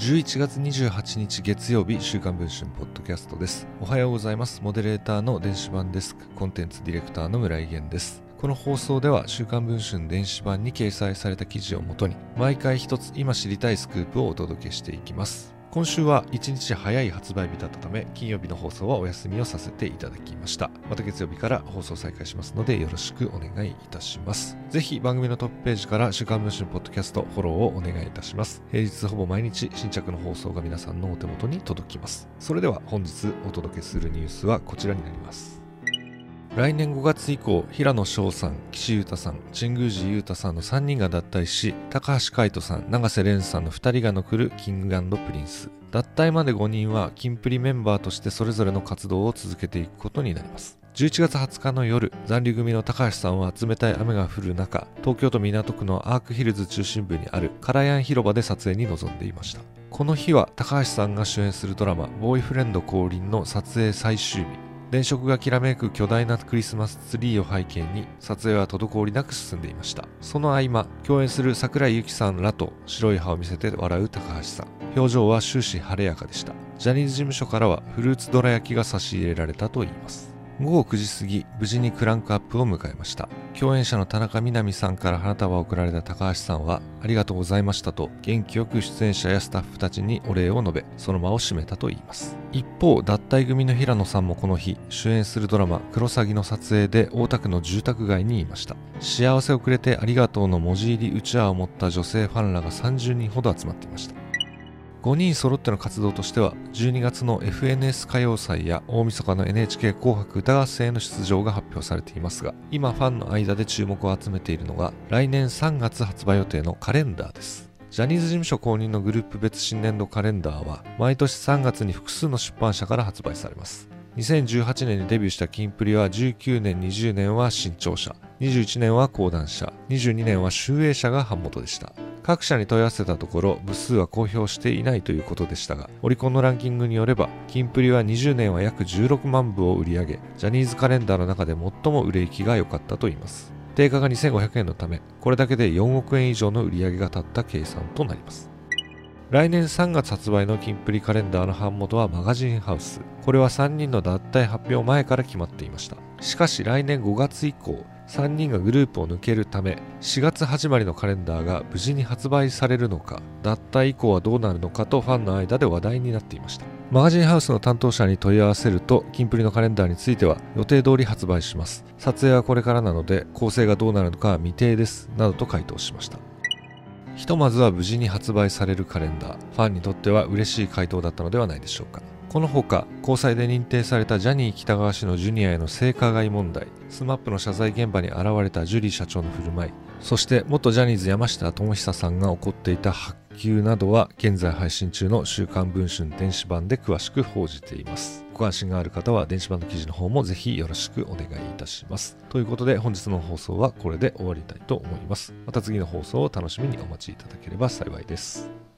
11月28日月曜日週刊文春ポッドキャストです。おはようございます。モデレーターの電子版デスクコンテンツディレクターの村井源です。この放送では週刊文春電子版に掲載された記事をもとに毎回一つ今知りたいスクープをお届けしていきます。今週は1日早い発売日だったため金曜日の放送はお休みをさせていただきました。また月曜日から放送再開しますのでよろしくお願いいたします。ぜひ番組のトップページから週刊文春ポッドキャストフォローをお願いいたします。平日ほぼ毎日新着の放送が皆さんのお手元に届きます。それでは本日お届けするニュースはこちらになります。来年5月以降、平野紫耀さん、岸優太さん、神宮寺勇太さんの3人が脱退し、髙橋海人さん、永瀬廉さんの2人が残る King & Prince。脱退まで5人は、キンプリメンバーとしてそれぞれの活動を続けていくことになります。11月20日の夜、残留組の髙橋さんは冷たい雨が降る中、東京都港区のアークヒルズ中心部にあるカラヤン広場で撮影に臨んでいました。この日は髙橋さんが主演するドラマ、ボーイフレンド降臨の撮影最終日。電飾がきらめく巨大なクリスマスツリーを背景に撮影は滞りなく進んでいました。その合間共演する桜井ユキさんらと白い歯を見せて笑う髙橋さん。表情は終始晴れやかでした。ジャニーズ事務所からはフルーツどら焼きが差し入れられたといいます。午後9時過ぎ、無事にクランクアップを迎えました。共演者の田中みな実さんから花束を贈られた高橋さんは、ありがとうございましたと、元気よく出演者やスタッフたちにお礼を述べ、その場を締めたといいます。一方、脱退組の平野さんもこの日、主演するドラマ、クロサギの撮影で大田区の住宅街にいました。幸せをくれてありがとうの文字入りうちわを持った女性ファンらが30人ほど集まっていました。5人揃っての活動としては12月の FNS 歌謡祭や大晦日の NHK 紅白歌合戦への出場が発表されていますが今ファンの間で注目を集めているのが来年3月発売予定のカレンダーです。ジャニーズ事務所公認のグループ別新年度カレンダーは毎年3月に複数の出版社から発売されます。2018年にデビューしたキンプリは19年20年は新潮社21年は講談社22年は集英社が版元でした。各社に問い合わせたところ部数は公表していないということでしたがオリコンのランキングによればキンプリは20年は約16万部を売り上げジャニーズカレンダーの中で最も売れ行きが良かったといいます。定価が2500円のためこれだけで4億円以上の売り上げが立った計算となります。来年3月発売のキンプリカレンダーの版元はマガジンハウス。これは3人の脱退発表前から決まっていました。しかし来年5月以降3人がグループを抜けるため4月始まりのカレンダーが無事に発売されるのか脱退以降はどうなるのかとファンの間で話題になっていました。マガジンハウスの担当者に問い合わせるとキンプリのカレンダーについては予定通り発売します。撮影はこれからなので構成がどうなるのかは未定です。などと回答しました。ひとまずは無事に発売されるカレンダー。ファンにとっては嬉しい回答だったのではないでしょうか。このほか交際で認定されたジャニー喜多川氏のジュニアへの性加害問題 SMAP の謝罪現場に現れたジュリー社長の振る舞いそして元ジャニーズ山下智久さんが起こっていた発給などは現在配信中の週刊文春電子版で詳しく報じています。ご関心がある方は電子版の記事の方もぜひよろしくお願いいたします。ということで本日の放送はこれで終わりたいと思います。また次の放送を楽しみにお待ちいただければ幸いです。